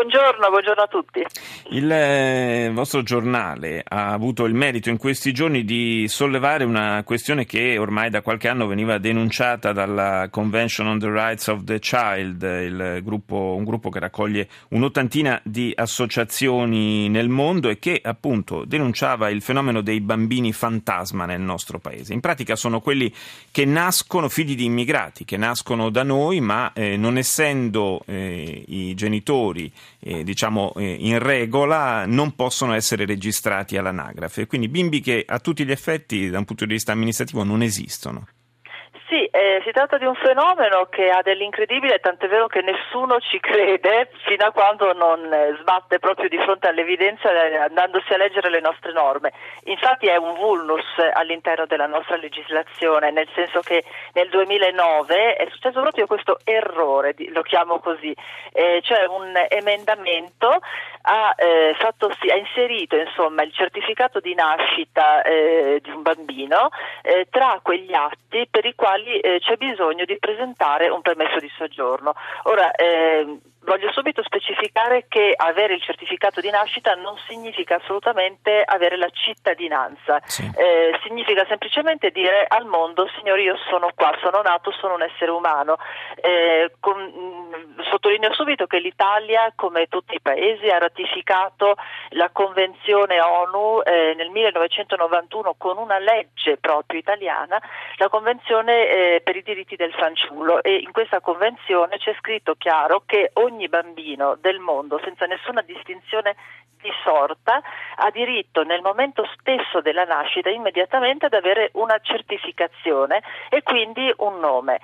Buongiorno, buongiorno a tutti. Il eh, vostro giornale ha avuto il merito in questi giorni di sollevare una questione che ormai da qualche anno veniva denunciata dalla Convention on the Rights of the Child, gruppo, un gruppo che raccoglie un'ottantina di associazioni nel mondo e che appunto denunciava il fenomeno dei bambini fantasma nel nostro paese. In pratica sono quelli che nascono figli di immigrati, che nascono da noi ma eh, non essendo eh, i genitori eh, diciamo eh, in regola non possono essere registrati all'anagrafe. Quindi bimbi che a tutti gli effetti da un punto di vista amministrativo non esistono. Eh, si tratta di un fenomeno che ha dell'incredibile, tant'è vero che nessuno ci crede fino a quando non eh, sbatte proprio di fronte all'evidenza eh, andandosi a leggere le nostre norme. Infatti è un vulnus all'interno della nostra legislazione, nel senso che nel 2009 è successo proprio questo errore, lo chiamo così, eh, cioè un emendamento ha, eh, fatto, ha inserito insomma, il certificato di nascita di un bambino tra quegli atti per i quali eh, c'è bisogno di presentare un permesso di soggiorno. Ora, eh, Voglio subito specificare che avere il certificato di nascita non significa assolutamente avere la cittadinanza, sì. eh, significa semplicemente dire al mondo signori io sono qua, sono nato, sono un essere umano. Eh, con, mh, sottolineo subito che l'Italia, come tutti i paesi, ha ratificato la Convenzione ONU eh, nel 1991 con una legge proprio italiana, la Convenzione eh, per i diritti del fanciullo e in questa Convenzione c'è scritto chiaro che ogni ogni bambino del mondo, senza nessuna distinzione di sorta, ha diritto nel momento stesso della nascita immediatamente ad avere una certificazione e quindi un nome.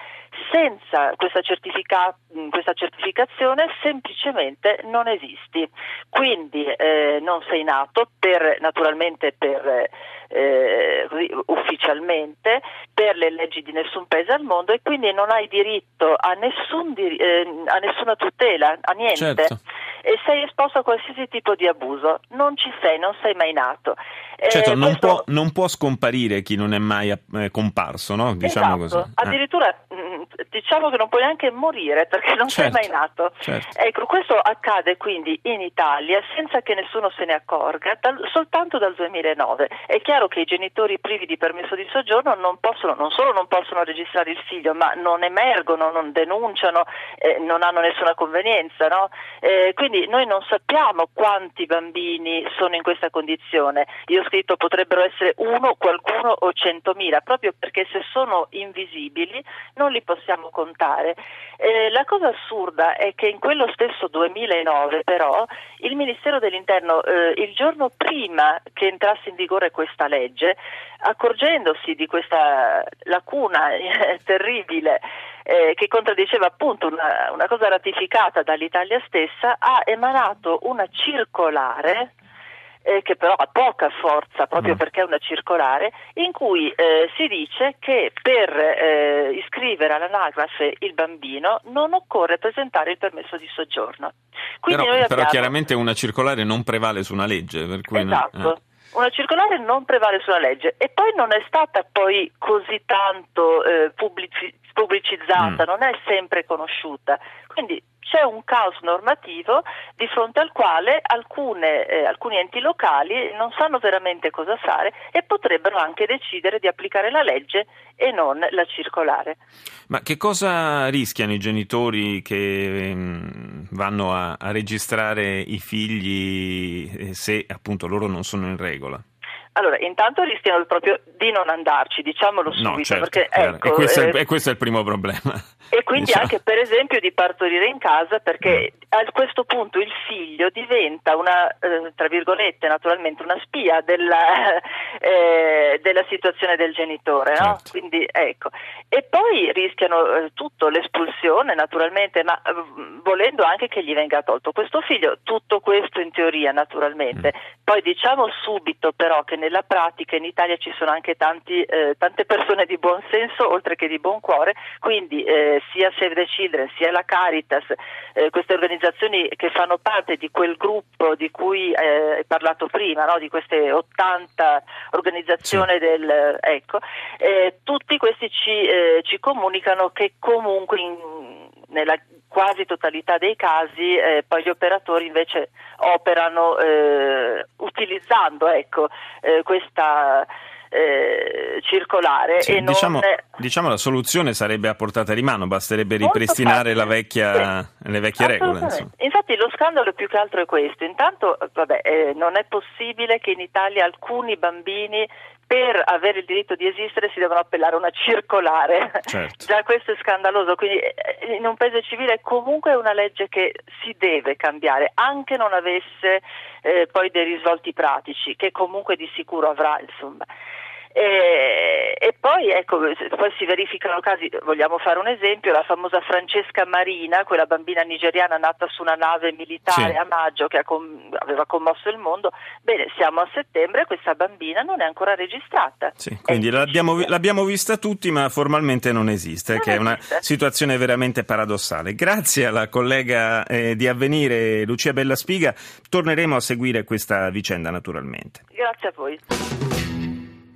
Senza questa, certifica- questa certificazione semplicemente non esisti. Quindi eh, non sei nato per, naturalmente per eh, ufficialmente per le leggi di nessun paese al mondo e quindi non hai diritto a, nessun, eh, a nessuna tutela, a niente. Certo. E sei esposto a qualsiasi tipo di abuso, non ci sei, non sei mai nato. Eh, certo, non, questo... può, non, può, scomparire chi non è mai eh, comparso, no? Diciamo esatto. così. Addirittura mm, diciamo che non puoi neanche morire perché non certo, sei mai nato. Certo. Ecco, questo accade quindi in Italia senza che nessuno se ne accorga, dal, soltanto dal 2009. È chiaro che i genitori privi di permesso di soggiorno non possono, non solo non possono registrare il figlio, ma non emergono, non denunciano, eh, non hanno nessuna convenienza. No? Eh, quindi noi non sappiamo quanti bambini sono in questa condizione. Io ho scritto potrebbero essere uno, qualcuno o centomila, proprio perché se sono invisibili non li possiamo possiamo contare. Eh, la cosa assurda è che in quello stesso 2009 però il Ministero dell'Interno eh, il giorno prima che entrasse in vigore questa legge, accorgendosi di questa lacuna eh, terribile eh, che contraddiceva appunto una, una cosa ratificata dall'Italia stessa, ha emanato una circolare eh, che però ha poca forza proprio mm. perché è una circolare, in cui eh, si dice che per eh, iscrivere all'anagrafe il bambino non occorre presentare il permesso di soggiorno. Quindi però, abbiamo... però chiaramente una circolare non prevale su una legge. Per cui esatto. Non, eh. Una circolare non prevale sulla legge e poi non è stata poi così tanto eh, pubblici- pubblicizzata, mm. non è sempre conosciuta. Quindi c'è un caos normativo di fronte al quale alcune, eh, alcuni enti locali non sanno veramente cosa fare e potrebbero anche decidere di applicare la legge e non la circolare. Ma che cosa rischiano i genitori che ehm, vanno a, a registrare i figli eh, se appunto loro non sono in regola? Allora, intanto rischiano proprio di non andarci, diciamolo subito. No, certo, perché, ecco, e, questo è, eh, e questo è il primo problema. E quindi diciamo. anche per esempio di partorire in casa perché mm. a questo punto il figlio diventa una, eh, tra virgolette naturalmente, una spia della, eh, della situazione del genitore. No? Certo. Quindi, ecco. E poi rischiano eh, tutto, l'espulsione naturalmente, ma eh, volendo anche che gli venga tolto questo figlio. Tutto questo in teoria naturalmente. Mm. Poi diciamo subito però che nella pratica in Italia ci sono anche tanti, eh, tante persone di buon senso oltre che di buon cuore, quindi eh, sia Save the Children sia la Caritas, eh, queste organizzazioni che fanno parte di quel gruppo di cui eh, hai parlato prima, no? di queste 80 organizzazioni sì. del... Ecco, eh, tutti questi ci, eh, ci, comunicano che comunque in, nella quasi totalità dei casi eh, poi gli operatori invece operano eh, utilizzando ecco, eh, questa eh, circolare. Sì, diciamo, non... diciamo, la soluzione sarebbe a portata di mano, basterebbe ripristinare vecchia, sì. le vecchie regole. Infatti lo scandalo più che altro è questo. Intanto vabbè, eh, non è possibile che in Italia alcuni bambini per avere il diritto di esistere si devono appellare a una circolare. Certo. Già questo è scandaloso, quindi eh, in un paese civile è comunque una legge che si deve cambiare, anche non avesse eh, poi dei risvolti pratici, che comunque di sicuro avrà, insomma. E, e poi, ecco, poi si verificano casi, vogliamo fare un esempio, la famosa Francesca Marina, quella bambina nigeriana nata su una nave militare sì. a maggio che com- aveva commosso il mondo, bene, siamo a settembre e questa bambina non è ancora registrata. Sì, quindi l'abbiamo, l'abbiamo, vista tutti ma formalmente non esiste, non che esiste. è una situazione veramente paradossale. Grazie alla collega eh, di Avvenire Lucia Bellaspiga, torneremo a seguire questa vicenda naturalmente. Grazie a voi.